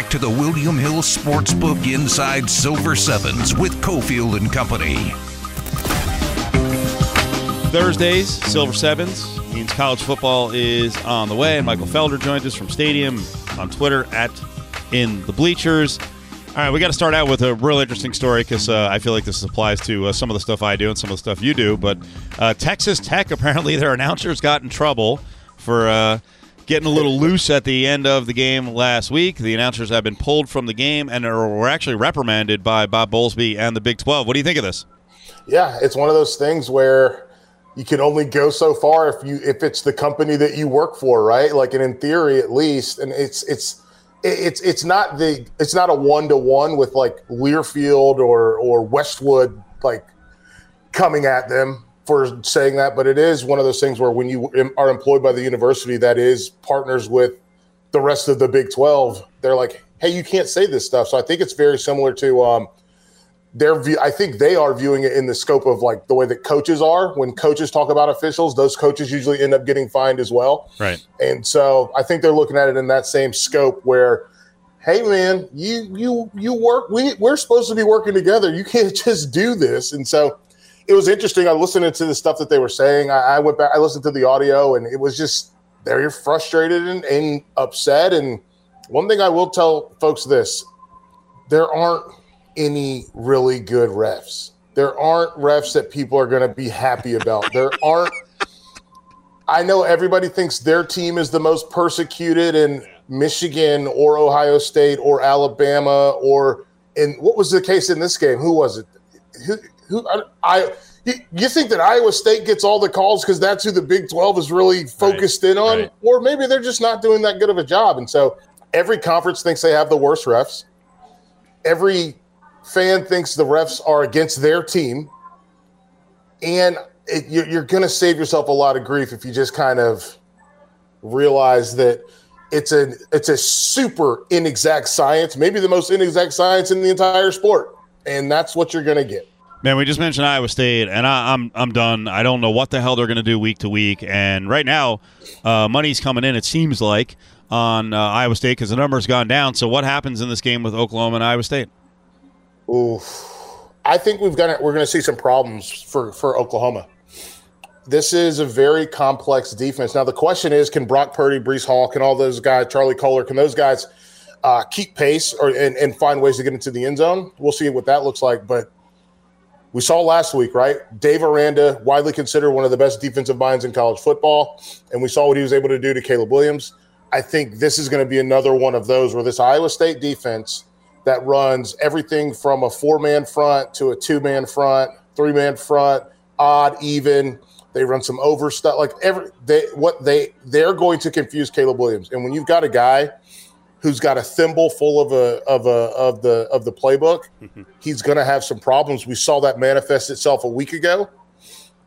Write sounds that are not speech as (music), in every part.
back to the William Hill Sportsbook Inside Silver Sevens with Cofield and Company. Thursdays, Silver Sevens means college football is on the way. And Michael Felder joins us from Stadium on Twitter at In the Bleachers. All right, we got to start out with a real interesting story because uh, I feel like this applies to uh, some of the stuff I do and some of the stuff you do. But uh, Texas Tech, (laughs) apparently, their announcers got in trouble for uh, getting a little loose at the end of the game last week. The announcers have been pulled from the game and are, were actually reprimanded by Bob Bowlesby and the Big 12. What do you think of this? Yeah, it's one of those things where you can only go so far if you if it's the company that you work for, right? Like, and in theory, at least, and it's it's it's it's not the it's not a one to one with like Learfield or or Westwood like coming at them for saying that, but it is one of those things where when you are employed by the university that is partners with the rest of the Big Twelve, they're like, hey, you can't say this stuff. So I think it's very similar to um, their view i think they are viewing it in the scope of like the way that coaches are. When coaches talk about officials those coaches usually end up getting fined as well. Right. And so i think they're looking at it in that same scope where hey man you you you work we, we're supposed to be working together. You can't (laughs) just do this. And so it was interesting i listened to the stuff that they were saying i, I went back i listened to the audio and it was just they're frustrated and, and upset and one thing i will tell folks this there aren't any really good refs. There aren't refs that people are going to be happy about. There aren't. I know everybody thinks their team is the most persecuted in Michigan or Ohio State or Alabama or in what was the case in this game? Who was it? Who, who I, I you think that Iowa State gets all the calls because that's who the Big 12 is really focused right, in on? Right. Or maybe they're just not doing that good of a job. And so every conference thinks they have the worst refs. Every fan thinks the refs are against their team, and it, you're, you're going to save yourself a lot of grief if you just kind of realize that it's a it's a super inexact science, maybe the most inexact science in the entire sport, and that's what you're going to get. Man, we just mentioned Iowa State, and I, am I'm, I'm done. I don't know what the hell they're going to do week to week. And right now, uh, money's coming in. It seems like on uh, Iowa State because the number's gone down. So what happens in this game with Oklahoma and Iowa State? Oof. I think we've got we're going to see some problems for for Oklahoma. This is a very complex defense. Now the question is, can Brock Purdy, Breece Hall, can all those guys, Charlie Kolar, can those guys uh, keep pace or and, and find ways to get into the end zone? We'll see what that looks like. But we saw last week, right? Dave Aranda, widely considered one of the best defensive minds in college football, and we saw what he was able to do to Caleb Williams. I think this is going to be another one of those where this Iowa State defense that runs everything from a four man front to a two man front, three man front, odd, even. They run some over stuff like every they what they they're going to confuse Caleb Williams. And when you've got a guy who's got a thimble full of a of a of the of the playbook, he's going to have some problems. We saw that manifest itself a week ago,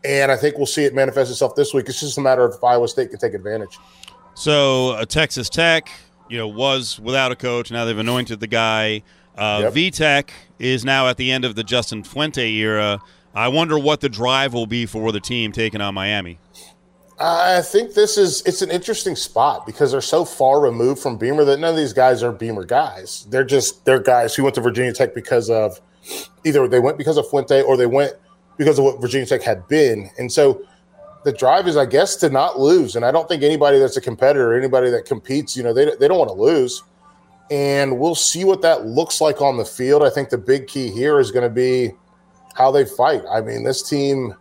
and I think we'll see it manifest itself this week. It's just a matter of if Iowa State can take advantage. So, uh, Texas Tech you know, was without a coach. Now they've anointed the guy. Uh, yep. VTech is now at the end of the Justin Fuente era. I wonder what the drive will be for the team taking on Miami. I think this is it's an interesting spot because they're so far removed from Beamer that none of these guys are Beamer guys. They're just they're guys who went to Virginia Tech because of either they went because of Fuente or they went because of what Virginia Tech had been. And so the drive is, I guess, to not lose. And I don't think anybody that's a competitor, anybody that competes, you know, they, they don't want to lose. And we'll see what that looks like on the field. I think the big key here is going to be how they fight. I mean, this team.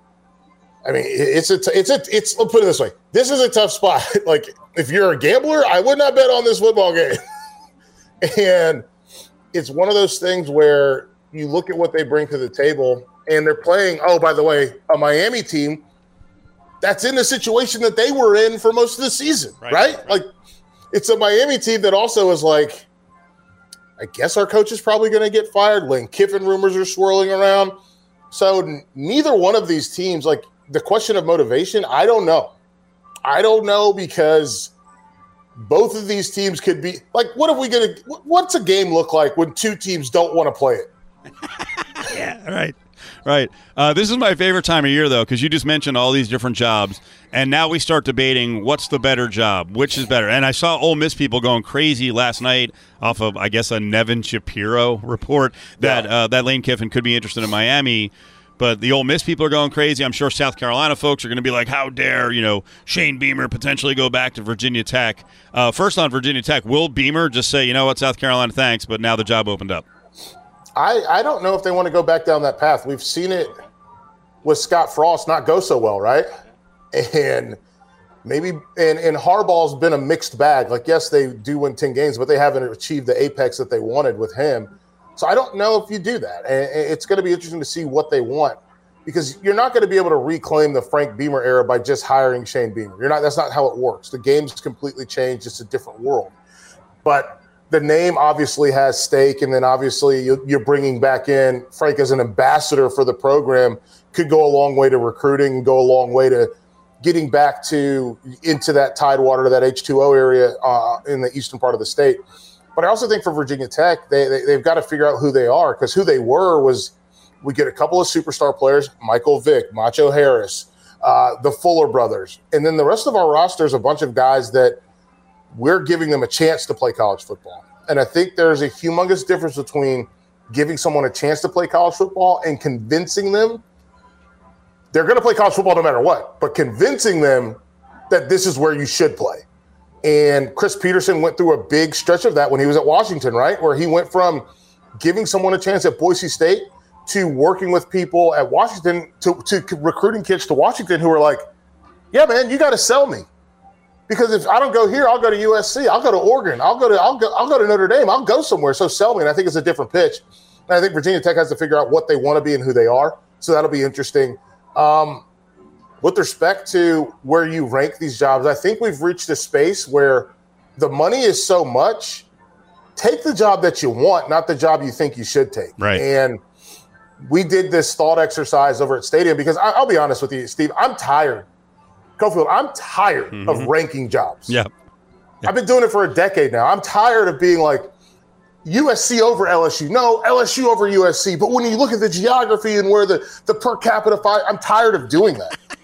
I mean, it's a, it's a, it's. Let's put it this way: this is a tough spot. (laughs) like, if you're a gambler, I would not bet on this football game. (laughs) and it's one of those things where you look at what they bring to the table, and they're playing. Oh, by the way, a Miami team that's in the situation that they were in for most of the season, right? right? right. Like it's a Miami team that also is like, I guess our coach is probably going to get fired. Lane Kiffin rumors are swirling around. So neither one of these teams, like the question of motivation, I don't know. I don't know because both of these teams could be like, what are we going to, what's a game look like when two teams don't want to play it? (laughs) yeah, right. right. Uh, this is my favorite time of year, though, because you just mentioned all these different jobs, and now we start debating what's the better job, which is better. And I saw Ole Miss people going crazy last night off of, I guess, a Nevin Shapiro report that Yeah. uh, that Lane Kiffin could be interested in Miami. But the Ole Miss people are going crazy. I'm sure South Carolina folks are going to be like, "How dare you know Shane Beamer potentially go back to Virginia Tech?" Uh, first on Virginia Tech, will Beamer just say, "You know what, South Carolina, thanks," but now the job opened up? I, I don't know if they want to go back down that path. We've seen it with Scott Frost not go so well, right? And maybe and, and Harbaugh's been a mixed bag. Like, yes, they do win 10 games, but they haven't achieved the apex that they wanted with him. So I don't know if you do that. It's going to be interesting to see what they want because you're not going to be able to reclaim the Frank Beamer era by just hiring Shane Beamer. You're not that's not how it works. The game's completely changed. It's a different world. But the name obviously has stake, and then obviously you- you're bringing back in Frank as an ambassador for the program could go a long way to recruiting, go a long way to getting back to into that tidewater, that H2O area uh, in the eastern part of the state. But I also think for Virginia Tech, they, they they've got to figure out who they are because who they were was we get a couple of superstar players, Michael Vick, Macho Harris, uh, the Fuller brothers, and then the rest of our roster is a bunch of guys that we're giving them a chance to play college football. And I think there's a humongous difference between giving someone a chance to play college football and convincing them they're going to play college football no matter what, but convincing them that this is where you should play. And Chris Petersen went through a big stretch of that when he was at Washington, right? Where he went from giving someone a chance at Boise State to working with people at Washington to, to recruiting kids to Washington who were like, yeah, man, you got to sell me because if I don't go here, I'll go to USC, I'll go to Oregon, I'll go to I'll go I'll go to Notre Dame, I'll go somewhere. So sell me, and I think it's a different pitch. And I think Virginia Tech has to figure out what they want to be and who they are. So that'll be interesting. Um, with respect to where you rank these jobs, I think we've reached a space where the money is so much. Take the job that you want, not the job you think you should take. Right. And we did this thought exercise over at Stadium because I, I'll be honest with you, Steve, I'm tired. Cofield, I'm tired of mm-hmm. ranking jobs. Yeah. I've been doing it for a decade now. I'm tired of being like USC over LSU. No, LSU over USC. But when you look at the geography and where the, the per capita I'm tired of doing that. (laughs)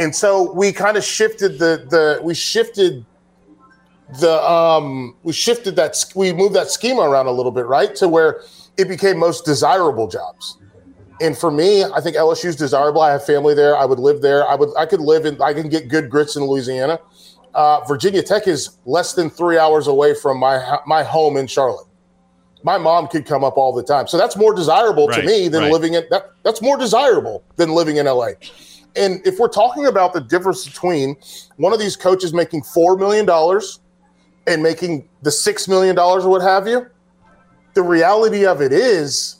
and so we kind of shifted the the we shifted the um we shifted that we moved that schema around a little bit, right? To where it became most desirable jobs. And for me, I think LSU is desirable. I have family there. I would live there. I would I could live in I can get good grits in Louisiana. Uh, Virginia Tech is less than three hours away from my my home in Charlotte. My mom could come up all the time, so that's more desirable Right, to me than right. living in that. That's more desirable than living in LA. And if we're talking about the difference between one of these coaches making four million dollars and making the six million dollars or what have you, the reality of it is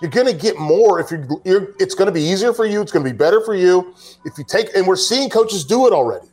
you're going to get more if you're, you're it's going to be easier for you it's going to be better for you. If you take and we're seeing coaches do it already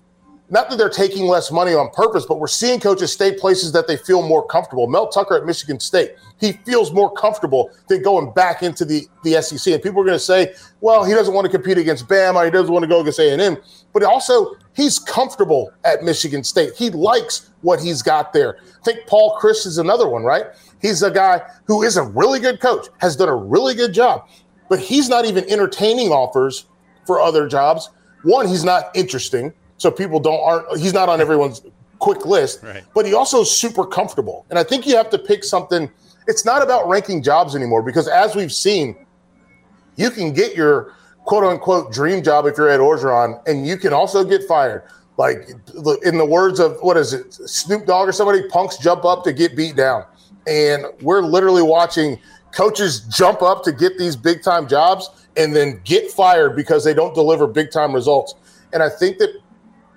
not that they're taking less money on purpose but we're seeing coaches stay places that they feel more comfortable. Mel tucker at michigan state he feels more comfortable than going back into the, the sec and people are going to say well he doesn't want to compete against bama he doesn't want to go against a&m but also he's comfortable at michigan state. He likes what he's got there. I think Paul Chryst is another one right? He's a guy who is a really good coach, has done a really good job, but he's not even entertaining offers for other jobs. One, he's not interesting, so people don't aren't. He's not on everyone's quick list. Right. But he also is super comfortable, and I think you have to pick something. It's not about ranking jobs anymore because, as we've seen, you can get your quote unquote dream job if you're Ed Orgeron, and you can also get fired. Like in the words of what is it, Snoop Dogg or somebody, punks jump up to get beat down. And we're literally watching coaches jump up to get these big time jobs and then get fired because they don't deliver big time results. And I think that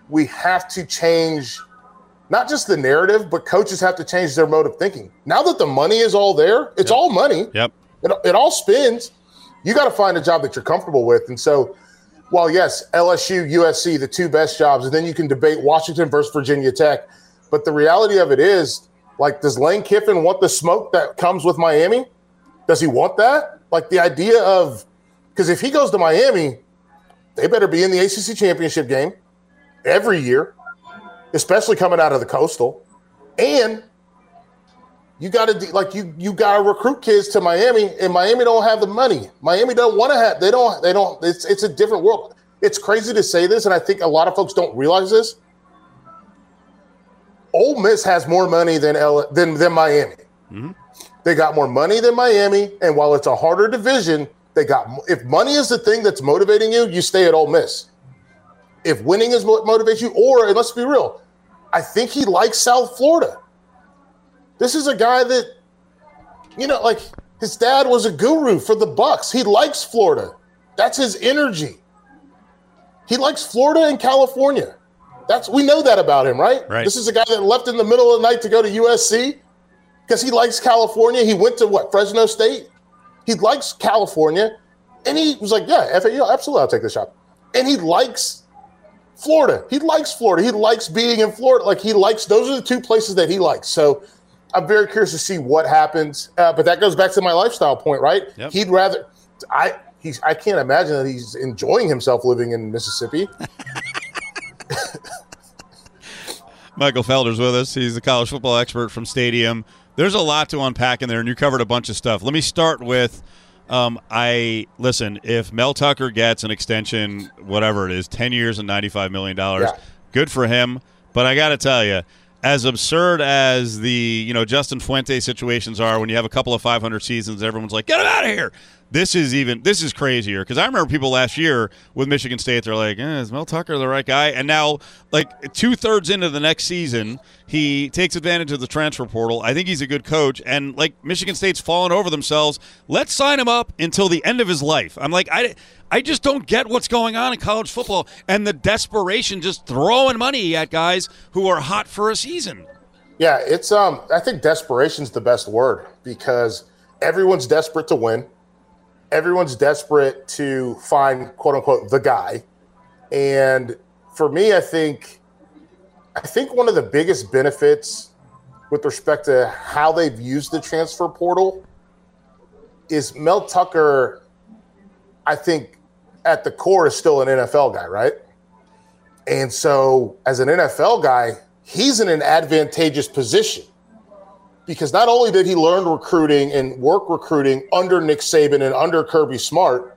we have to change not just the narrative, but coaches have to change their mode of thinking. Now that the money is all there, it's all money. Yep. It, it all spins. You got to find a job that you're comfortable with. And so, while yes, LSU, USC, the two best jobs, and then you can debate Washington versus Virginia Tech. But the reality of it is, like, does Lane Kiffin want the smoke that comes with Miami? Does he want that? Like the idea of, because if he goes to Miami, they better be in the ACC championship game every year, especially coming out of the coastal. And you got to like you you got to recruit kids to Miami, and Miami don't have the money. Miami don't want to have. They don't. They don't. It's it's a different world. It's crazy to say this, and I think a lot of folks don't realize this. Ole Miss has more money than L, than than Miami. Mm-hmm. They got more money than Miami, and while it's a harder division, they got. If money is the thing that's motivating you, you stay at Ole Miss. If winning is what motivates you, or let's be real, I think he likes South Florida. This is a guy that, you know, like his dad was a guru for the Bucs. He likes Florida. That's his energy. He likes Florida and California. That's we know that about him, right? Right. This is a guy that left in the middle of the night to go to USC because he likes California. He went to what Fresno State. He likes California, and he was like, "Yeah, FAU, absolutely, I'll take this shot." And he likes Florida. He likes Florida. He likes being in Florida. Like he likes those are the two places that he likes. So I'm very curious to see what happens. Uh, but that goes back to my lifestyle point, right? Yep. He'd rather I he's I can't imagine that he's enjoying himself living in Mississippi. (laughs) Michael Felder's with us. He's the college football expert from Stadium. There's a lot to unpack in there, and you covered a bunch of stuff. Let me start with um, I listen. If Mel Tucker gets an extension, whatever it is, ten years and ninety five million dollars, Yeah. good for him. But I got to tell you, as absurd as the you know Justin Fuente situations are, when you have a couple of five hundred seasons, everyone's like, "Get him out of here." This is even this is crazier because I remember people last year with Michigan State, they're like, eh, "Is Mel Tucker the right guy?" And now, like two thirds into the next season, he takes advantage of the transfer portal. I think he's a good coach, and like Michigan State's fallen over themselves. Let's sign him up until the end of his life. I'm like, I, I just don't get what's going on in college football and the desperation just throwing money at guys who are hot for a season. Yeah, it's um I think desperation's the best word because everyone's desperate to win. Everyone's desperate to find quote unquote the guy. And for me, I think I think one of the biggest benefits with respect to how they've used the transfer portal is Mel Tucker, I think at the core is still an NFL guy, right? And so as an NFL guy, he's in an advantageous position because not only did he learn recruiting and work recruiting under Nick Saban and under Kirby Smart,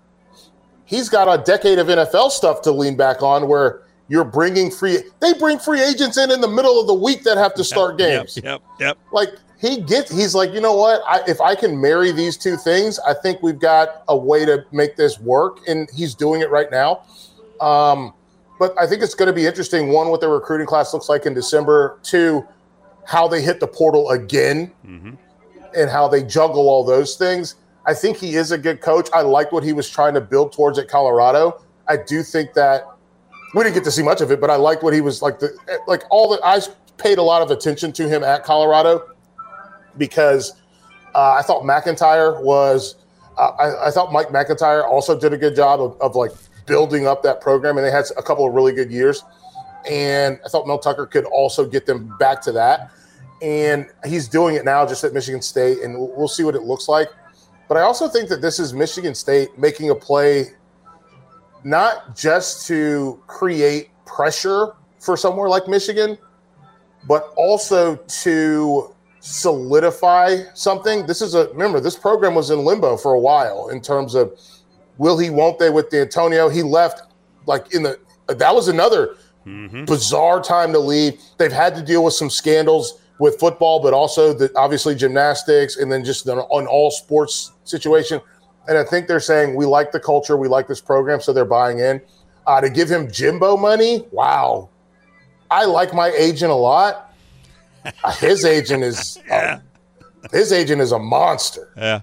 he's got a decade of NFL stuff to lean back on where you're bringing free they bring free agents in in the middle of the week that have to start games. Yep, yep, yep. Like he gets he's like, "You know what? I, if I can marry these two things, I think we've got a way to make this work." And he's doing it right now. Um, but I think it's going to be interesting. One, what the recruiting class looks like in December. Two, how they hit the portal again and how they juggle all those things. I think he is a good coach. I like what he was trying to build towards at Colorado. I do think that we didn't get to see much of it, but I liked what he was like. The like all the I paid a lot of attention to him at Colorado because uh, I thought McIntyre was. Uh, I, I thought Mike McIntyre also did a good job of, of like building up that program, and they had a couple of really good years. And I thought Mel Tucker could also get them back to that. And he's doing it now just at Michigan State, and we'll see what it looks like. But I also think that this is Michigan State making a play not just to create pressure for somewhere like Michigan, but also to solidify something. This is a remember this program was in limbo for a while in terms of will he, won't they with D'Antonio. He left like in the that was another bizarre time to leave. They've had to deal with some scandals with football, but also the obviously gymnastics and then just an, an all sports situation. And I think they're saying we like the culture, we like this program, so they're buying in. Uh, to give him Jimbo money, wow. I like my agent a lot. (laughs) Uh, his agent is uh, his agent is a monster. Yeah.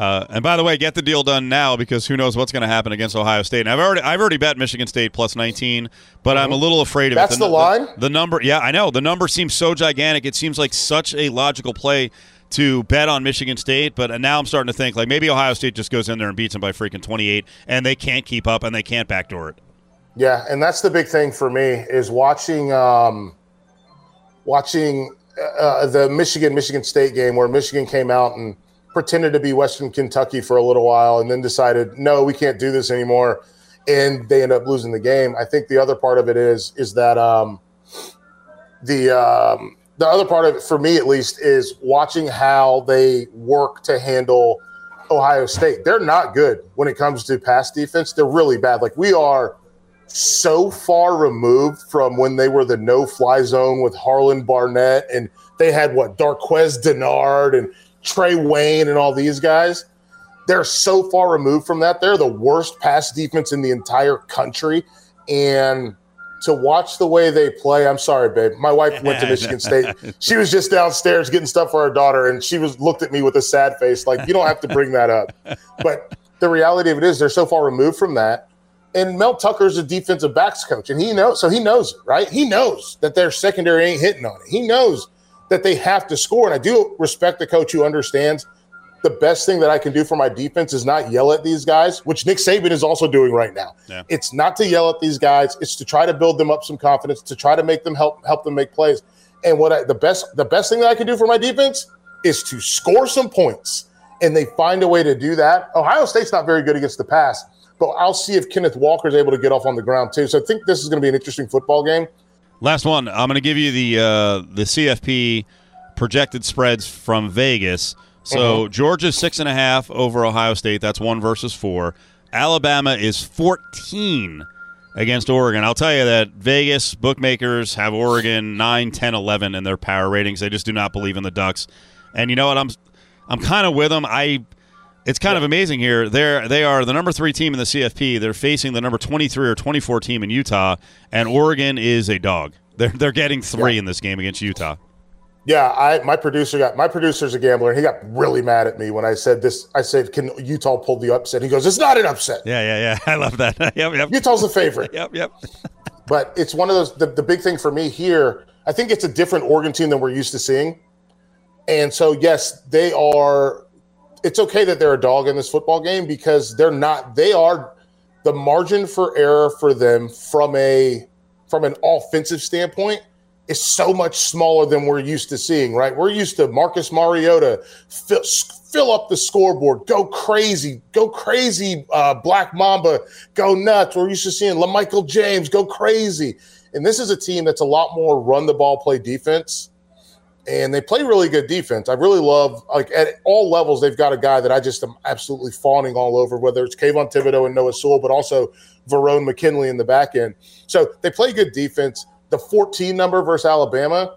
Uh, and by the way, get the deal done now because who knows what's going to happen against Ohio State. And I've already I've already bet Michigan State plus 19, but I'm a little afraid of That's it. the line? The, number, yeah, I know. The number seems so gigantic. It seems like such a logical play to bet on Michigan State, but now I'm starting to think like maybe Ohio State just goes in there and beats them by freaking 28 and they can't keep up and they can't backdoor it. Yeah, and that's the big thing for me is watching um, watching uh, the Michigan Michigan State game where Michigan came out and pretended to be Western Kentucky for a little while and then decided no, we can't do this anymore, and they end up losing the game. I think the other part of it is is that um, the um, the other part of it, for me at least, is watching how they work to handle Ohio State. They're not good when it comes to pass defense. They're really bad. Like we are so far removed from when they were the no-fly zone with Harlon Barnett, and they had what Darqueze Dennard and Trae Waynes and all these guys. They're so far removed from that. They're the worst pass defense in the entire country, and to watch the way they play. I'm sorry, babe. My wife went to Michigan (laughs) State. She was just downstairs getting stuff for her daughter, and she was looked at me with a sad face, like you don't have to bring that up. But the reality of it is, they're so far removed from that. And Mel Tucker's a defensive backs coach, and he knows. So he knows, right? He knows that their secondary ain't hitting on it. He knows that they have to score. And I do respect the coach who understands the best thing that I can do for my defense is not yell at these guys, which Nick Saban is also doing right now. Yeah. It's not to yell at these guys; it's to try to build them up some confidence, to try to make them help help them make plays. And what I, the best the best thing that I can do for my defense is to score some points, and they find a way to do that. Ohio State's not very good against the pass, but I'll see if Kenneth Walker is able to get off on the ground too. So I think this is going to be an interesting football game. Last one. I'm going to give you the uh, the CFP projected spreads from Vegas. So mm-hmm. Georgia's six and a half over Ohio State. That's one versus four. Alabama is 14 against Oregon. I'll tell you that Vegas bookmakers have Oregon 9, 10, 11 in their power ratings. They just do not believe in the Ducks. And you know what? I'm I'm kind of with them. I it's kind yeah. of amazing here. They're they are the number three team in the CFP. They're facing the number 23 or 24 team in Utah, and Oregon is a dog. They're they're getting three yeah. in this game against Utah. Yeah, I my producer got my producer's a gambler, and he got really mad at me when I said this. I said, "Can Utah pull the upset?" He goes, "It's not an upset." Yeah, yeah, yeah. (laughs) I love that. (laughs) yep, yep. Utah's the favorite. (laughs) yep, yep. but it's one of those. The, the big thing for me here, I think it's a different Oregon team than we're used to seeing, and so yes, they are. It's okay that they're a dog in this football game because they're not. They are the margin for error for them from a from an offensive standpoint is so much smaller than we're used to seeing, right? We're used to Marcus Mariota fill, fill up the scoreboard, go crazy, go crazy, uh, Black Mamba, go nuts. We're used to seeing LaMichael James go crazy. And this is a team that's a lot more run the ball, play defense. And they play really good defense. I really love, like, at all levels, they've got a guy that I just am absolutely fawning all over, whether it's Kayvon Thibodeaux and Noah Sewell, but also Verone McKinley in the back end. So they play good defense the 14 number versus Alabama,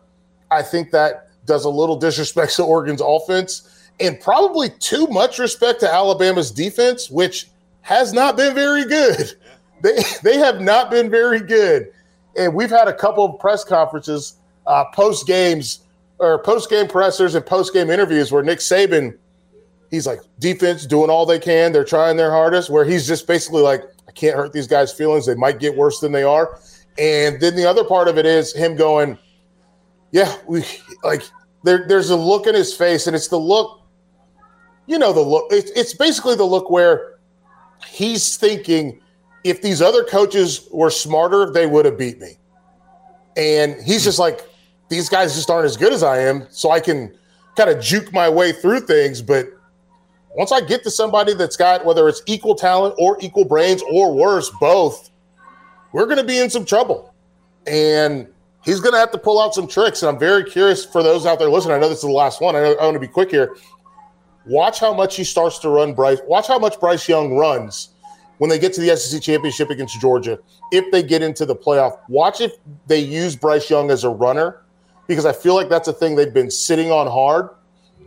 I think that does a little disrespect (laughs) to Oregon's offense and probably too much respect to Alabama's defense, which has not been very good. They they have not been very good, and we've had a couple of press conferences, uh, post games or post game pressers and post game interviews where Nick Saban, he's like defense doing all they can, they're trying their hardest. Where he's just basically like, I can't hurt these guys' feelings. They might get worse than they are. And then the other part of it is him going, yeah, we like there, there's a look in his face, and it's the look, you know, the look. It's, it's basically the look where he's thinking, if these other coaches were smarter, they would have beat me. And he's just like, these guys just aren't as good as I am, so I can kind of juke my way through things. But once I get to somebody that's got whether it's equal talent or equal brains or worse, both we're going to be in some trouble. And he's going to have to pull out some tricks. And I'm very curious for those out there listening. I know this is the last one. I, know, I want to be quick here. Watch how much he starts to run Bryce. Watch how much Bryce Young runs when they get to the SEC championship against Georgia. If they get into the playoff, watch if they use Bryce Young as a runner because I feel like that's a thing they've been sitting on hard.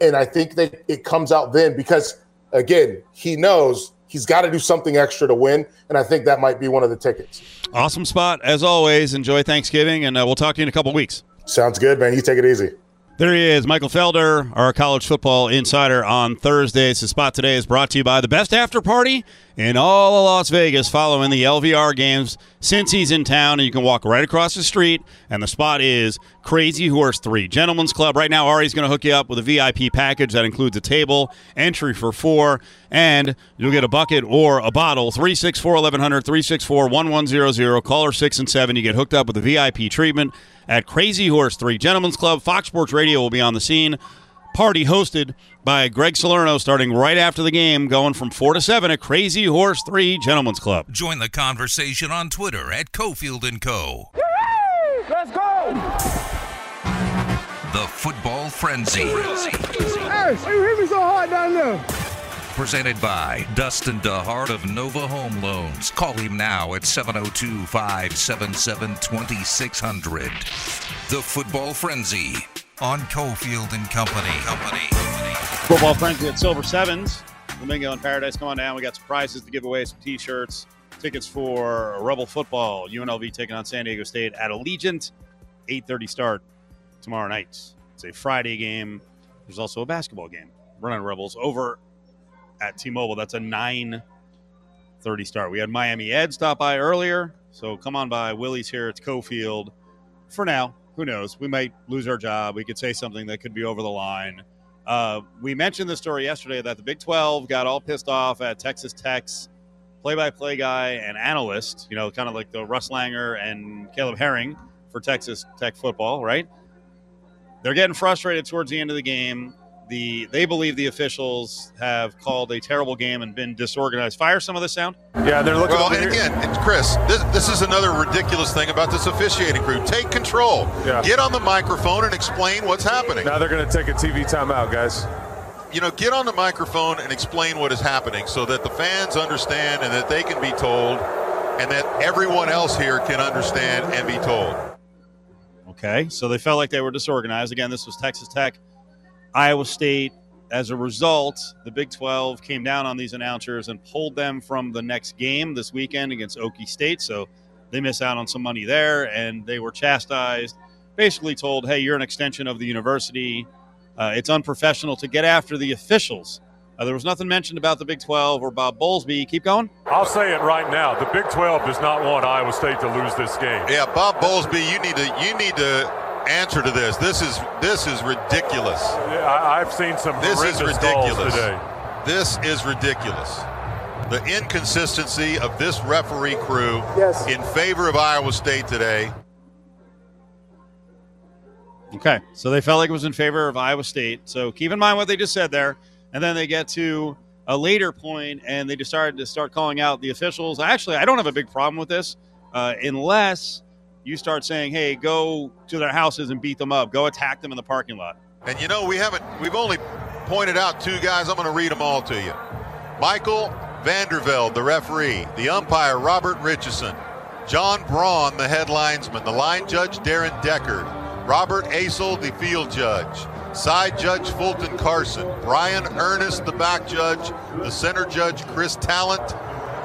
And I think that it comes out then because, again, he knows he's got to do something extra to win. And I think that might be one of the tickets. Awesome spot. As always, enjoy Thanksgiving, and uh, we'll talk to you in a couple weeks. Sounds good, man. You take it easy. There he is, Michael Felder, our college football insider on Thursdays. The spot today is brought to you by the best after party in all of Las Vegas following the LVR games since he's in town. And you can walk right across the street, and the spot is Crazy Horse 3 Gentlemen's Club. Right now, Ari's going to hook you up with a VIP package that includes a table, entry for four, and you'll get a bucket or a bottle. 364 1100, 364 1100. Caller 6 and 7. You get hooked up with a VIP treatment at Crazy Horse 3 Gentlemen's Club. Fox Sports Radio will be on the scene. Party hosted by Greg Salerno starting right after the game, going from 4 to 7 at Crazy Horse 3 Gentlemen's Club. Join the conversation on Twitter at Cofield and Co. Let's go! The Football Frenzy. Hey, why you hit me so hard down there? Presented by Dustin DeHart of Nova Home Loans. Call him now at 702 577 2600. The Football Frenzy on Cofield and Company. Company. Football Frenzy at Silver Sevens. Flamingo and Paradise, come on down. We got some prizes to give away, some T-shirts, tickets for Rebel football. UNLV taking on San Diego State at Allegiant. 8:30 start tomorrow night. It's a Friday game. There's also a basketball game. Running Rebels over at T-Mobile. That's a 9:30 start. We had Miami Ed stop by earlier, so come on by. Willie's here. It's Cofield. For now, who knows? We might lose our job. We could say something that could be over the line. Uh, we mentioned the story yesterday that the Big 12 got all pissed off at Texas Tech's play-by-play guy and analyst. You know, kind of like the Russ Langer and Caleb Herring for Texas Tech football, right? They're getting frustrated towards the end of the game. The they believe the officials have called a terrible game and been disorganized. Fire some of the sound. Yeah, they're looking. Well, over and here. again, it's Chris, this, this is another ridiculous thing about this officiating crew. Take control. Yeah. Get on the microphone and explain what's happening. now they're going to take a TV timeout, guys. You know, get on the microphone and explain what is happening so that the fans understand and that they can be told and that everyone else here can understand and be told. Okay, so they felt like they were disorganized. Again, this was Texas Tech, Iowa State. As a result, the Big 12 came down on these announcers and pulled them from the next game this weekend against Okie State. So they miss out on some money there, and they were chastised. Basically, told, "Hey, you're an extension of the university. Uh, it's unprofessional to get after the officials." Uh, there was nothing mentioned about the Big 12 or Bob Bowlesby. Keep going. I'll say it right now. The Big 12 does not want Iowa State to lose this game. Yeah, Bob Bowlesby, you need to you need to answer to this. This is this is ridiculous. Yeah, I, I've seen some This is ridiculous. today. This is ridiculous. The inconsistency of this referee crew Yes. in favor of Iowa State today. Okay, so they felt like it was in favor of Iowa State. So keep in mind what they just said there, and then they get to a later point, and they decided to start calling out the officials. Actually, I don't have a big problem with this, uh, unless you start saying, "Hey, go to their houses and beat them up. Go attack them in the parking lot." And you know, we haven't, we've only pointed out two guys. I'm going to read them all to you. Michael Vandervelde, the referee, the umpire, Robert Richardson, John Braun, the head linesman, the line judge, Darren Deckard, Robert Asel, the field judge, side judge, Fulton Carson, Brian Ernest, the back judge, the center judge, Chris Talent,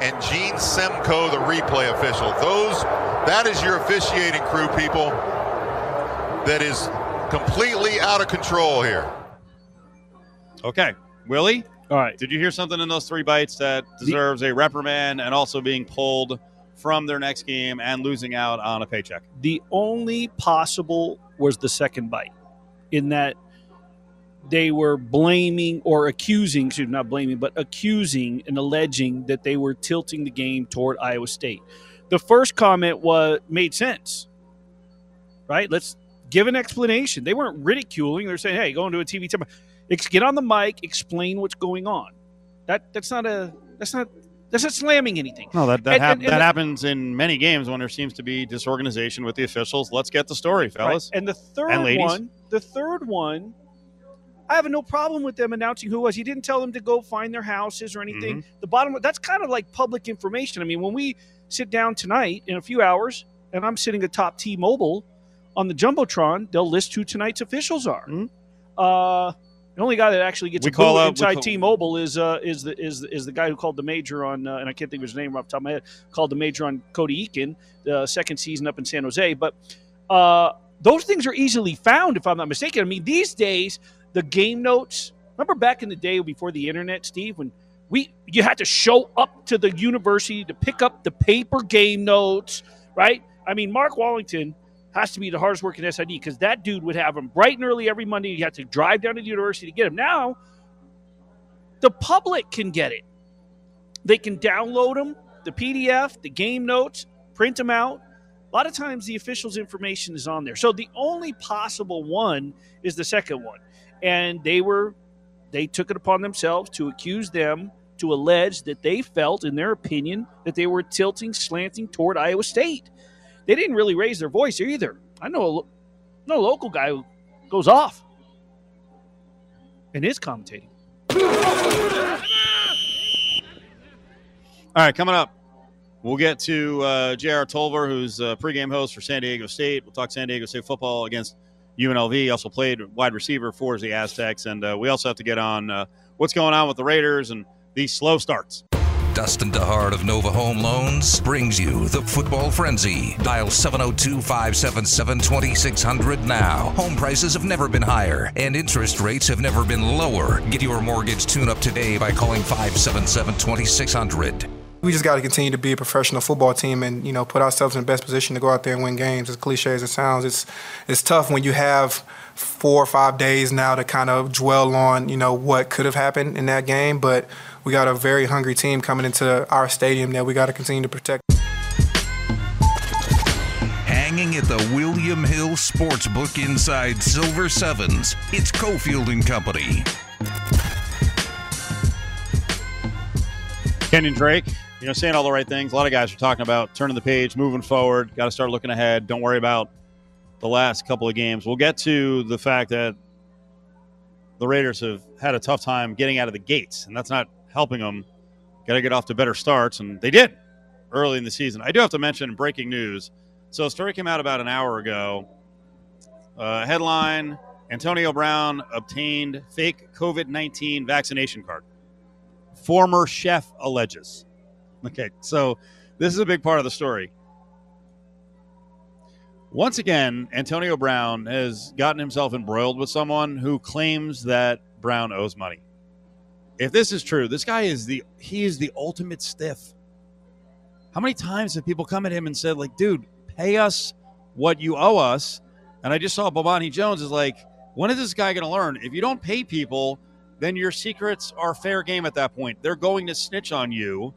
and Gene Semko, the replay official. Those, that is your officiating crew, people that is completely out of control here. Okay, Willie, All right. did you hear something in those three bites that deserves a reprimand and also being pulled from their next game and losing out on a paycheck? The only possible was the second bite, in that they were blaming or accusing, excuse me, not blaming, but accusing and alleging that they were tilting the game toward Iowa State. The first comment was made sense, right? Let's give an explanation. They weren't ridiculing. They're saying, "Hey, go into a TV time, get on the mic, explain what's going on." That that's not a that's not that's not slamming anything. No, that that, And- hap- and- and that the- happens in many games when there seems to be disorganization with the officials. Let's get the story, fellas. Right. And the third And one, the third one, I have no problem with them announcing who it was. He didn't tell them to go find their houses or anything. Mm-hmm. The bottom that's kind of like public information. I mean, when we sit down tonight in a few hours, and I'm sitting atop T-Mobile on the jumbotron, they'll list who tonight's officials are. Mhm. Uh, the only guy that actually gets We a call we inside call- T-Mobile is uh, is the is the, is the guy who called the major on, uh, and I can't think of his name off the top of my head. Called the major on Cody Eakin, the second season up in San Jose. But uh, those things are easily found, if I'm not mistaken. I mean, these days the game notes. Remember back in the day before the internet, Steve, when we you had to show up to the university to pick up the paper game notes, right? I mean, Mark Wallington has to be the hardest working SID because that dude would have them bright and early every Monday. You had to drive down to the university to get them. Now, the public can get it. They can download them, the PDF, the game notes, print them out. A lot of times the officials' information is on there. So the only possible one is the second one. And they were they took it upon themselves to accuse them to allege that they felt in their opinion that they were tilting slanting toward Iowa State. They didn't really raise their voice either. I know a, know local guy who goes off and is commentating. All right, coming up, we'll get to uh, J.R. Tolver, who's a pregame host for San Diego State. We'll talk San Diego State football against UNLV. Also played wide receiver for the Aztecs, and uh, we also have to get on uh, what's going on with the Raiders and these slow starts. Dustin DeHart of Nova Home Loans brings you the football frenzy. Dial 702 577 2600 now. Home prices have never been higher, and interest rates have never been lower. Get your mortgage tune up today by calling 577 2600. We just got to continue to be a professional football team and you know put ourselves in the best position to go out there and win games. As cliche as it sounds, it's it's tough when you have four or five days now to kind of dwell on you know what could have happened in that game, but we got a very hungry team coming into our stadium that we got to continue to protect. Hanging at the William Hill Sportsbook inside Silver Sevens, it's Cofield and Company. Kenyon Drake, you know, saying all the right things. A lot of guys are talking about turning the page, moving forward. Got to start looking ahead. Don't worry about the last couple of games. We'll get to the fact that the Raiders have had a tough time getting out of the gates, and that's not helping them. Got to get off to better starts, and they did early in the season. I do have to mention breaking news. So, a story came out about an hour ago. Uh, headline Antonio Brown obtained fake COVID 19 vaccination card. Former chef alleges. Okay, so this is a big part of the story. Once again, Antonio Brown has gotten himself embroiled with someone who claims that Brown owes money. If this is true, this guy is the he is the ultimate stiff. How many times have people come at him and said, like, dude, pay us what you owe us? And I just saw Bomani Jones is like, when is this guy going to learn? If you don't pay people, then your secrets are fair game at that point. They're going to snitch on you.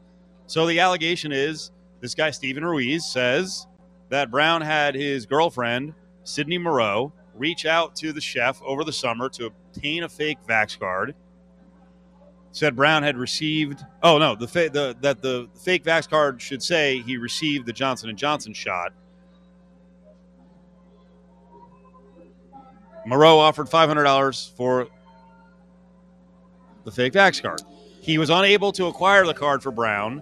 So the allegation is this guy, Stephen Ruiz, says that Brown had his girlfriend, Cydney Moreau, reach out to the chef over the summer to obtain a fake Vax card. Said Brown had received. Oh no, the, fa- the that the fake Vax card should say he received the Johnson and Johnson shot. Moreau offered five hundred dollars for the fake Vax card. He was unable to acquire the card for Brown,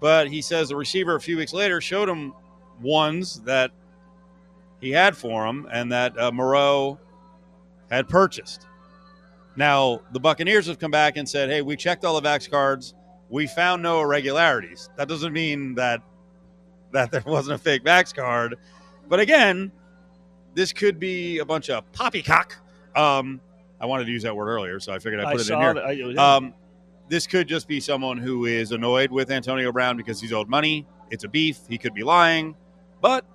but he says the receiver a few weeks later showed him ones that he had for him and that uh, Moreau had purchased. Now, the Buccaneers have come back and said, hey, we checked all the Vax cards. We found no irregularities. That doesn't mean that that there wasn't a fake Vax card. But again, this could be a bunch of poppycock. Um, I wanted to use that word earlier, so I figured I'd I put it in here. that. I- yeah. Um, this could just be someone who is annoyed with Antonio Brown because he's owed money. It's a beef. He could be lying. But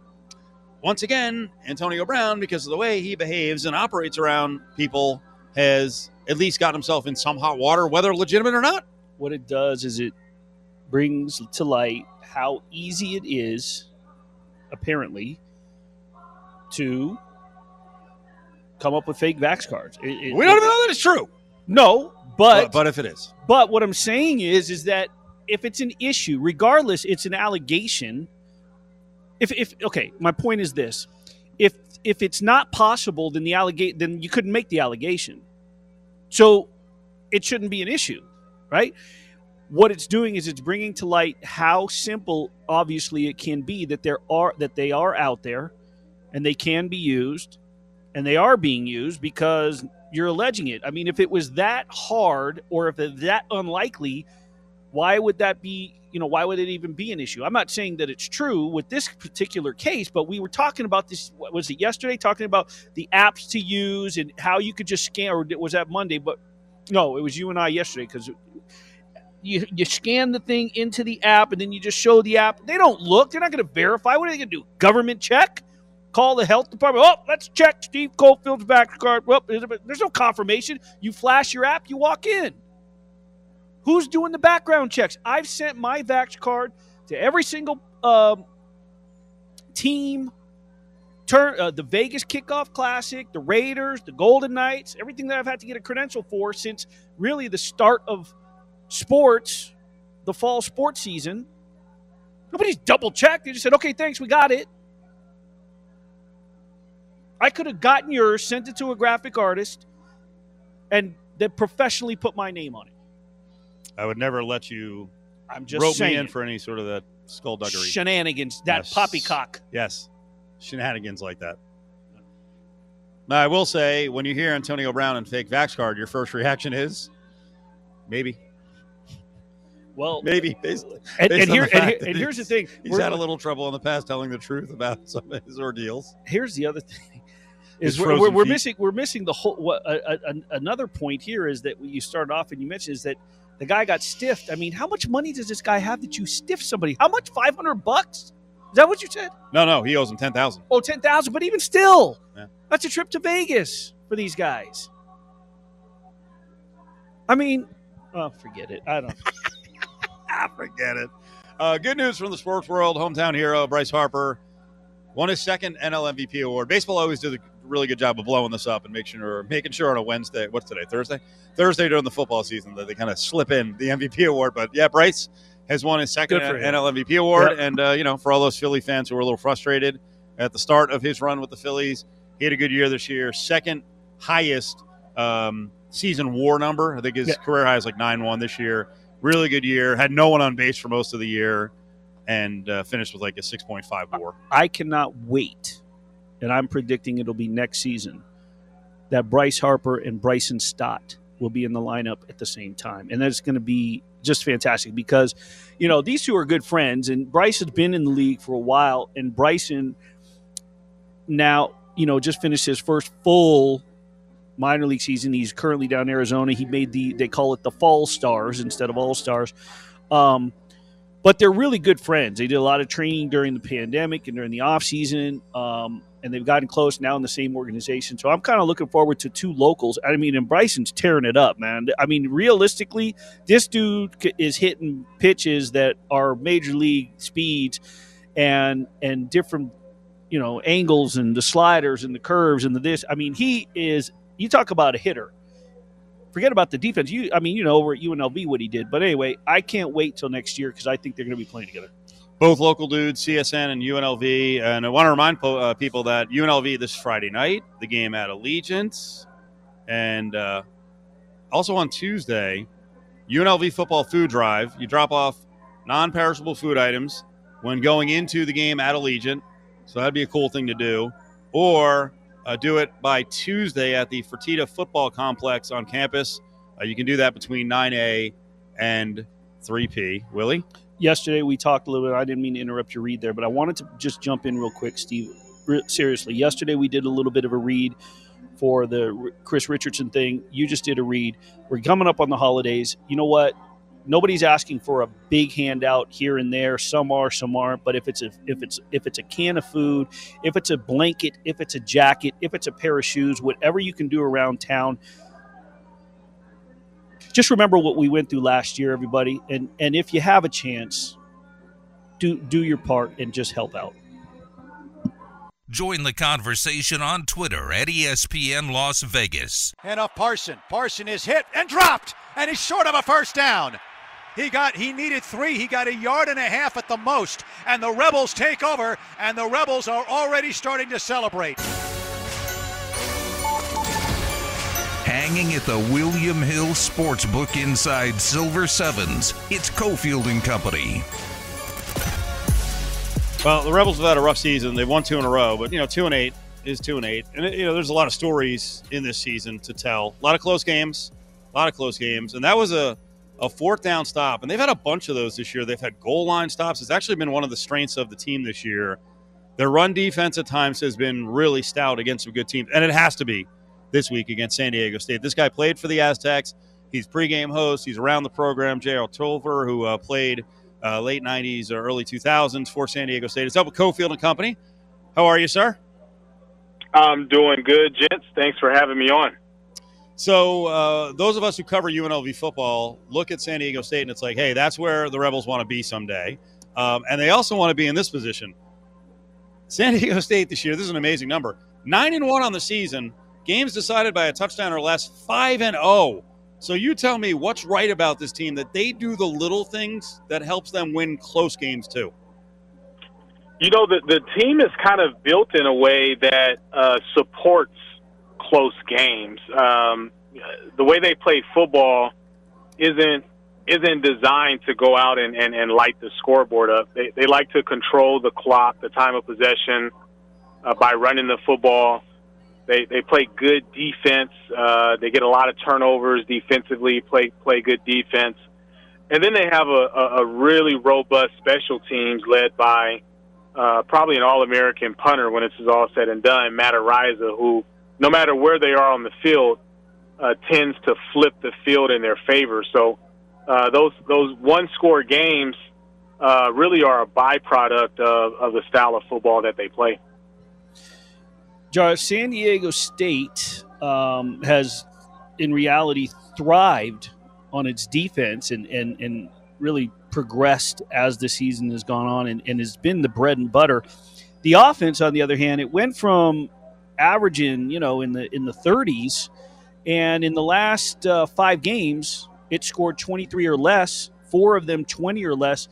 once again, Antonio Brown, because of the way he behaves and operates around people, has at least got himself in some hot water, whether legitimate or not. what it does is it brings to light how easy it is, apparently, to come up with fake Vax cards. It- it- We don't even know that it's true. No, but, But, but if it is, but what I'm saying is is that if it's an issue, regardless, it's an allegation. If if okay, my point is this: if if it's not possible, then the allegate then you couldn't make the allegation. So it shouldn't be an issue, right? What it's doing is it's bringing to light how simple, obviously, it can be that there are that they are out there, and they can be used, and they are being used because you're alleging it. I mean, if it was that hard or if that unlikely, why would that be? You know, why would it even be an issue? I'm not saying that it's true with this particular case, but we were talking about this. What was it yesterday? Talking about the apps to use and how you could just scan, or was that Monday? But no, it was you and I yesterday because you you scan the thing into the app and then you just show the app. They don't look. They're not going to verify. What are they going to do? Government check? Call the health department. Oh, let's check Steve Cofield's Vax card. Well, there's no confirmation. You flash your app, you walk in. Who's doing the background checks? I've sent my Vax card to every single um, team. Turn uh, the Vegas Kickoff Classic, the Raiders, the Golden Knights, everything that I've had to get a credential for since really the start of sports, the fall sports season. Nobody's double checked. They just said, "Okay, thanks, we got it." I could have gotten yours, sent it to a graphic artist, and that professionally put my name on it. I would never let you I'm just rope saying me in for any sort of that skullduggery. shenanigans. That Yes. poppycock. Yes, shenanigans like that. Now, I will say, when you hear Antonio Brown and fake Vax card, your first reaction is maybe, Well, maybe. Based, and, based and here and, and here's the thing. He's had a little trouble in the past telling the truth about (laughs) some of his ordeals. here's the other thing is we're, we're, we're missing we're missing the whole what, a, an- another point here is that you started off and you mentioned is that the guy got stiffed i mean how much money does this guy have that you stiff somebody how much 500 bucks is that what you said No, no, he owes him ten thousand. oh 10000 but even still Yeah. that's a trip to vegas for these guys i mean oh forget it i don't Ah, (laughs) (laughs) forget it. Uh, good news from the sports world. Hometown hero Bryce Harper won his second NL MVP award. Baseball always did a really good job of blowing this up and making sure making sure on a Wednesday. What's today? Thursday. Thursday during the football season that they kind of slip in the (laughs) MVP award. But yeah, Bryce has won his second. NL MVP award, Yep. and uh, you know for all those Philly fans who were a little frustrated at the start of his run with the Phillies, he had a good year this year. Second highest um, season WAR number. I think his Yeah. career high is like nine one this year. Really good year. Had no one on base for most of the year, and uh, finished with like a six point five WAR. I cannot wait, and I'm predicting it'll be next season that Bryce Harper and Bryson Stott will be in the lineup at the same time, and that's going to be just fantastic because, you know, these two are good friends, and Bryce has been in the league for a while, and Bryson now, you know, just finished his first full minor league season. He's currently down in Arizona. He made the they call it the Fall Stars instead of All Stars. Um, but they're really good friends. They did a lot of training during the pandemic and during the off season, um, and they've gotten close now in the same organization. So I'm kind of looking forward to two locals. I mean, and Bryson's tearing it up, man. I mean, realistically, this dude is hitting pitches that are major league speeds and and different, you know, angles and the sliders and the curves and the this. I mean, he is. You talk about a hitter forget about the defense. You, I mean, you know, over at UNLV what he did. But anyway, I can't wait till next year because I think they're going to be playing together. Both local dudes, CSN and UNLV. And I want to remind po- uh, people that UNLV this Friday night, the game at Allegiant, and uh, also on Tuesday, UNLV football food drive. You drop off non-perishable food items when going into the game at Allegiant, so that'd be a cool thing to do. Or uh, do it by Tuesday at the Fertitta Football Complex on campus. Uh, you can do that between 9A and 3P. Willie? Yesterday we talked a little bit. I didn't mean to interrupt your read there, but I wanted to just jump in real quick, Steve. Re- seriously, yesterday we did a little bit of a read for the R- Chris Richardson thing. You just did a read. We're coming up on the holidays. You know what? Nobody's asking for a big handout here and there. Some are, some aren't. But if it's a if it's if it's a can of food, if it's a blanket, if it's a jacket, if it's a pair of shoes, whatever you can do around town, just remember what we went through last year, everybody. And and if you have a chance, do do your part and just help out. Join the conversation on Twitter at ESPN Las Vegas. And off Parson. Parson is hit and dropped, and he's short of a first down. He got he needed three. He got a yard and a half at the most. And the Rebels take over, and the Rebels are already starting to celebrate. Hanging at the William Hill Sportsbook inside Silver Sevens, it's Cofield and Company. Well, the Rebels have had a rough season. They've won two in a row, but you know, two and eight is two and eight, and you know, there's a lot of stories in this season to tell. A lot of close games, a lot of close games, and that was a a fourth down stop, and they've had a bunch of those this year. They've had goal line stops. It's actually been one of the strengths of the team this year. Their run defense at times has been really stout against some good teams, and it has to be this week against San Diego State. This guy played for the Aztecs. He's pregame host. He's around the program. J.R. Tolver, who uh, played uh, late 90s or early 2000s for San Diego State. It's up with Cofield and Company. How are you, sir? I'm doing good, gents. Thanks for having me on. So, uh, those of us who cover UNLV football look at San Diego State and it's like, hey, that's where the Rebels want to be someday. Um, and they also want to be in this position. San (laughs) Diego State this year, this is an amazing number. Nine and one on the season, games decided by a touchdown or less, five and oh. So you tell me what's right about this team that they do the little things that helps them win close games too. You know, the, the team is kind of built in a way that uh, supports close games. Um, the way they play football isn't isn't designed to go out and, and, and light the scoreboard up. They, they like to control the clock, the time of possession, uh, by running the football. They, they play good defense. Uh, they get a lot of turnovers defensively, play, play good defense. And then they have a, a, a really robust special teams led by uh, probably an All American punter when is all said and done, Matt Araiza, who, no matter where they are on the field, uh, tends to flip the field in their favor. So uh, those those one score games uh, really are a byproduct of, of the style of football that they play. Josh, San Diego State um, has, in reality, thrived on its defense and, and, and really progressed as the season has gone on and, and has been the bread and butter. The offense, on the other hand, it went from averaging, you know, in the in the 30s, and in the last uh, five games, it scored 23 or less, four of them 20 or less.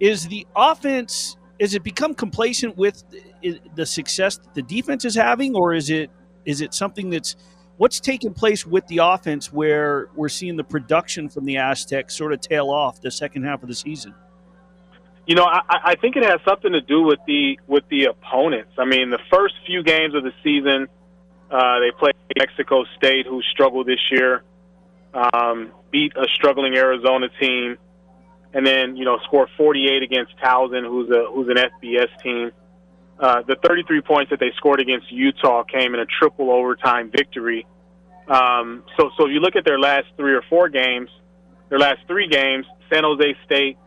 Is the offense, is it become complacent with the success that the defense is having, or is it is it something that's what's taking place with the offense where we're seeing the production from the Aztecs sort of tail off the second half of the season? You know, I, I think it has something to do with the with the opponents. I mean, the first few games of the season, uh, they played Mexico State, who struggled this year um, beat a struggling Arizona team, and then you know score 48 against Towson, who's a who's an FBS team. Uh, the 33 points that they scored against Utah came in a triple overtime victory. Um, so, so if you look at their last three or four games, their last three games, San Jose State,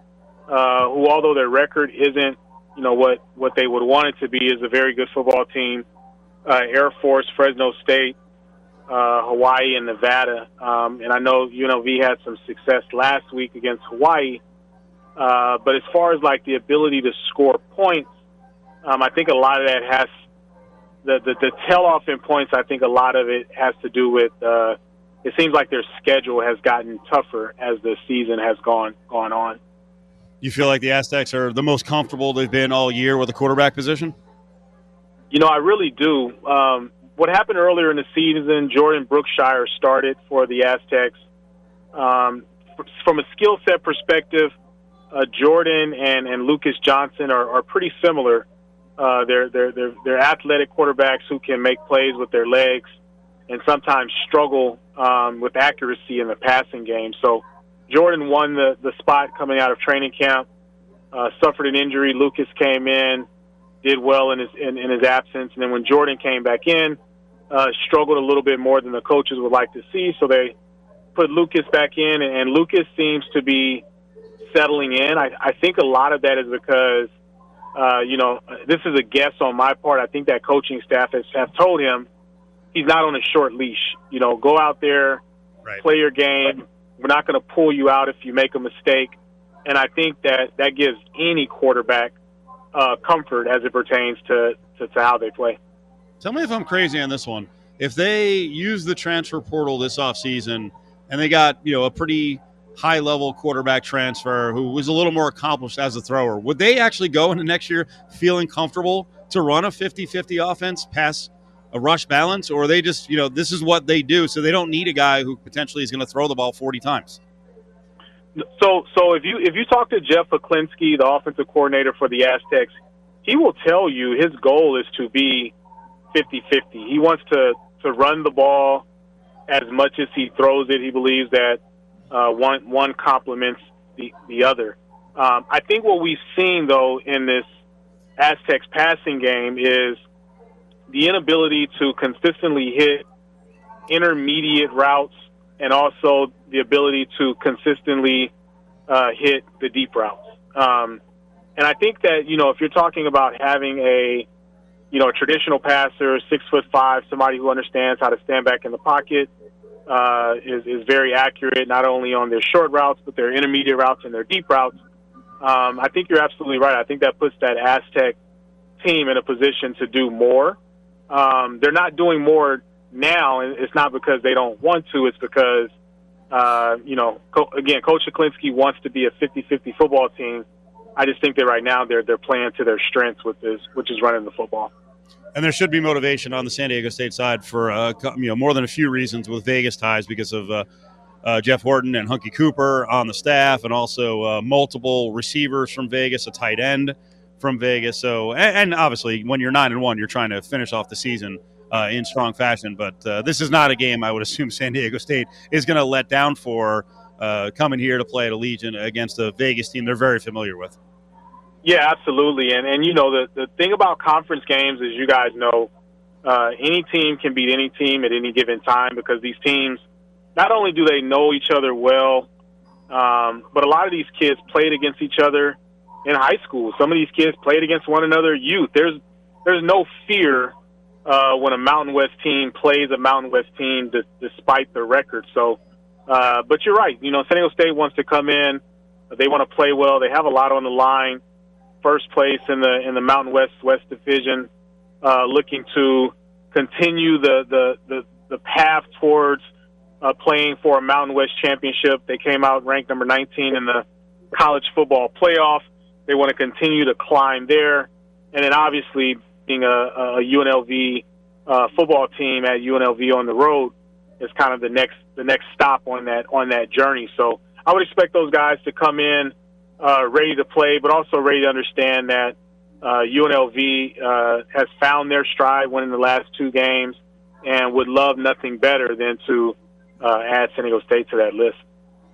uh, who although their record isn't, you know, what what they would want it to be, is a very good football team. Uh, Air Force, Fresno State, uh, Hawaii and Nevada. Um, and I know UNLV had some success last week against Hawaii. Uh, but as far as like the ability to score points, um, I think a lot of that has the, the the tail off in points. I think a lot of it has to do with. Uh, it seems like their schedule has gotten tougher as the season has gone gone on. You feel like the Aztecs are the most comfortable they've been all year with the quarterback position? You know, I really do. Um, what happened earlier in the season, Jordan Brookshire started for the Aztecs. Um, from a skill set perspective, uh, Jordan and, and Lucas Johnson are, are pretty similar. Uh, they're, they're, they're, they're athletic quarterbacks who can make plays with their legs and sometimes struggle um, with accuracy in the passing game. So Jordan won the, the spot coming out of training camp, uh, suffered an injury. Lucas came in, did well in his, in, in his absence. And then when Jordan came back in, uh, struggled a little bit more than the coaches would like to see. So they put Lucas back in, and Lucas seems to be settling in. I, I think a lot of that is because, uh, you know, this is a guess on my part. I think that coaching staff has have told him he's not on a short leash. You know, go out there, right. play your game. We're not going to pull you out if you make a mistake. And I think that that gives any quarterback uh, comfort as it pertains to, to, to how they play. Tell me if I'm crazy on this one. If they use the transfer portal this offseason and they got, you know, a pretty high level quarterback transfer who was a little more accomplished as a thrower, would they actually go into next year feeling comfortable to run a 50 50 offense past a rush balance? Or they just, you know, this is what they do, so they don't need a guy who potentially is going to throw the ball 40 times? So, so if you if you talk to Jeff Hecklinski, the offensive coordinator for the Aztecs, he will tell you his goal is to be 50-50. He wants to to run the ball as much as he throws it. He believes that uh, one one complements the the other. Um, I think what we've seen though in this Aztecs passing game is the inability to consistently hit intermediate routes and also the ability to consistently uh, hit the deep routes. Um, and I think that you know if you're talking about having a you know, a traditional passer, six foot five, somebody who understands how to stand back in the pocket, uh, is is very accurate not only on their short routes but their intermediate routes and their deep routes. Um, I think you're absolutely right. I think that puts that Aztec team in a position to do more. Um, they're not doing more now, and it's not because they don't want to. It's because, uh, you know, co- again, Coach Hecklinski wants to be a 50-50 football team I just think that right now they're they're playing to their strengths with this, which is running the football. and there should be motivation on the San Diego State side for uh, you know more than a few reasons with Vegas ties because of uh, uh, Jeff Horton and Hunkie Cooper on the staff, and also uh, multiple receivers from Vegas, a tight end from Vegas. So, and, and, obviously, when you're nine and one, you're trying to finish off the season uh, in strong fashion. But uh, this is not a game I would (laughs) assume San Diego State is going to let down for coming here to play at Allegiant against a Vegas team they're very familiar with. Yeah, absolutely. And and you know the the thing about conference games is you guys know uh, any team can beat any team at any given time because these teams not only do they know each other well, um, but a lot of these kids played against each other in high school. Some of these kids played against one another youth. There's there's no fear uh, when a Mountain West team plays a Mountain West team d- despite their record. So, uh, but you're right. You know, San Diego State wants to come in. They want to play well. They have a lot on the line first place in the in the Mountain West West Division, uh, looking to continue the the the, the path towards uh, playing for a Mountain West championship. They came out ranked number 19 in the college football playoff. They want to continue to climb there, and then obviously being a, a UNLV uh, football team at UNLV on the road is kind of the next the next stop on that on that journey. So I would expect those guys to come in uh, ready to play, but also ready to understand that uh, UNLV uh, has found their stride winning the last two games and would love nothing better than to uh, add San Diego State to that list.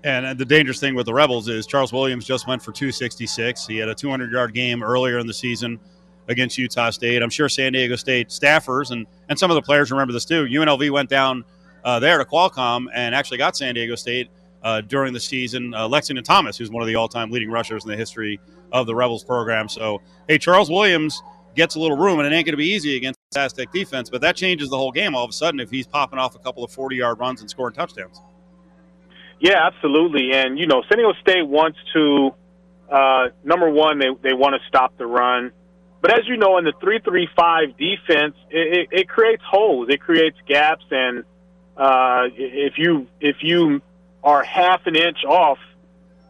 And the dangerous thing with the Rebels is Charles Williams just went for 266. He had a 200 yard game earlier in the season against Utah State. I'm sure San Diego State staffers and, and some of the players remember this too. UNLV went down uh, there to Qualcomm and actually got San Diego State uh, during the season. Uh, Lexington Thomas, who's one of the all-time leading rushers in the history of the Rebels program. So, hey, Charles Williams gets a little room, and it ain't going to be easy against Aztec defense, but that changes the whole game all of a sudden if he's popping off a couple of 40-yard runs and scoring touchdowns. Yeah, absolutely. And, you know, San Diego State wants to, uh, number one, they, they want to stop the run. But as you know, in the three-three-five defense, it, it, it creates holes, it creates gaps, and uh, if you if you are half an inch off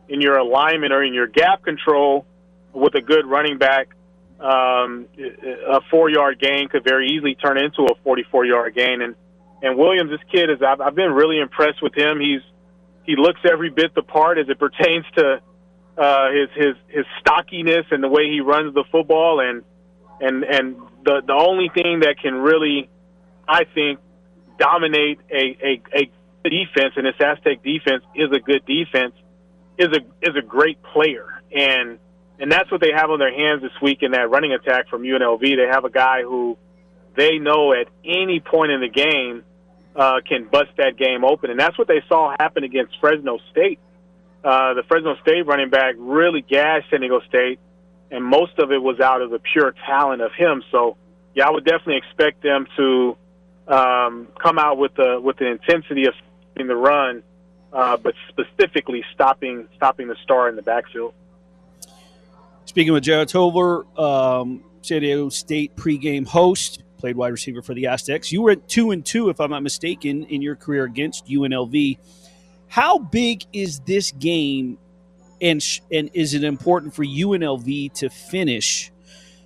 in your alignment or in your gap control with a good running back, um, a four yard gain could very easily turn into a 44 yard gain. And, and Williams, this kid is, I've, I've been really impressed with him. He's, he looks every bit the part as it pertains to, uh, his, his, his stockiness and the way he runs the football. And, and, and the, the only thing that can really, I think, dominate a, a, a defense, and this Aztec defense is a good defense, is a is a great player, and and that's what they have on their hands this week in that running attack from UNLV. They have a guy who they know at any point in the game uh, can bust that game open, and that's what they saw happen against Fresno State. Uh, the Fresno State running back really gashed San Diego State, and most of it was out of the pure talent of him. So, yeah, I would definitely expect them to um, come out with the with the intensity of in the run, uh, but specifically stopping stopping the star in the backfield. Speaking with Jared Tolver, um, San Diego State pregame host, played wide receiver for the Aztecs. You were at two and two, if I'm not mistaken, in your career against UNLV. How big is this game, and and is it important for UNLV to finish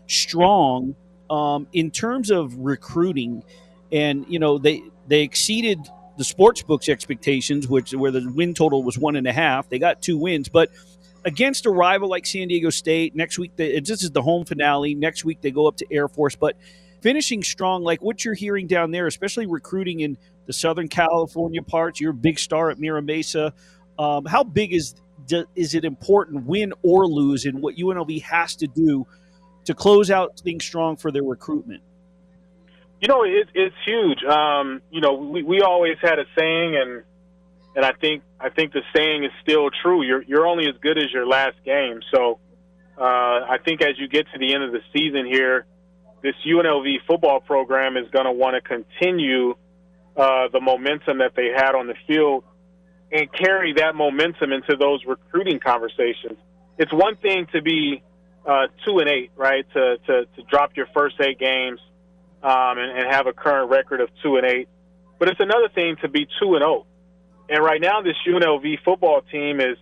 strong um, in terms of recruiting? And you know they they exceeded the sports books expectations, which where the win total was one and a half. They got two wins, but against a rival like San Diego State next week, they, this is the home finale. Next week they go up to Air Force, but finishing strong, like what you're hearing down there, especially recruiting in the Southern California parts. You're a big star at Mira Mesa. Um, how big is is it important, win or lose, in what UNLV has to do to close out things strong for their recruitment? You know, it, it's huge. Um, you know, we, we always had a saying, and and I think I think the saying is still true. You're you're only as good as your last game. So uh, I think as you get to the end of the season here, this UNLV football program is going to want to continue uh, the momentum that they had on the field and carry that momentum into those recruiting conversations. It's one thing to be uh, two and eight, right? To, to to drop your first eight games um, and, and have a current record of two and eight. But it's another thing to be two and zero. Oh. And right now, this UNLV football team is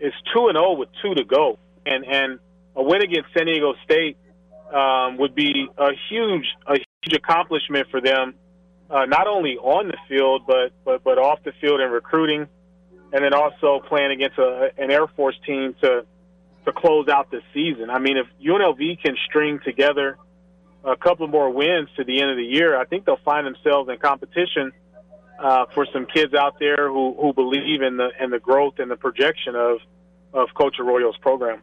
is two and zero oh with two to go, and and a win against San Diego State um, would be a huge a huge accomplishment for them, uh, not only on the field but but but off the field and recruiting, and then also playing against a, an Air Force team to to close out the season. I mean, if UNLV can string together a couple more wins to the end of the year, I think they'll find themselves in competition uh, for some kids out there who, who believe in the in the growth and the projection of of Coach Arroyo's program.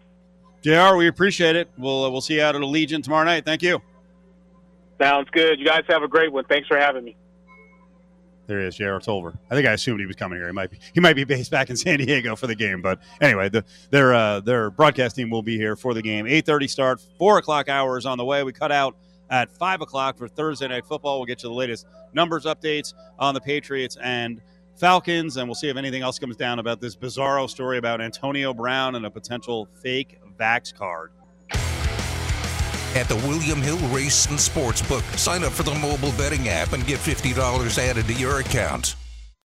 Jr. We appreciate it. We'll uh, we'll see you out at Allegiant tomorrow night. Thank you. Sounds good. You guys have a great one. Thanks for having me. There he is, J.R. Tolver. I think I assumed he was coming here. He might be he might be based back in San Diego for the game, but anyway, the, their uh, their broadcast team will be here for the game. Eight thirty start, four o'clock hours on the way. We cut out at five o'clock for Thursday night football. We'll get you the latest numbers updates on the Patriots and Falcons, and we'll see if anything else comes down about this bizarro story about Antonio Brown and a potential fake Vax card at the William Hill Race and Sportsbook. Sign up for the mobile betting app and get $50 added to your account.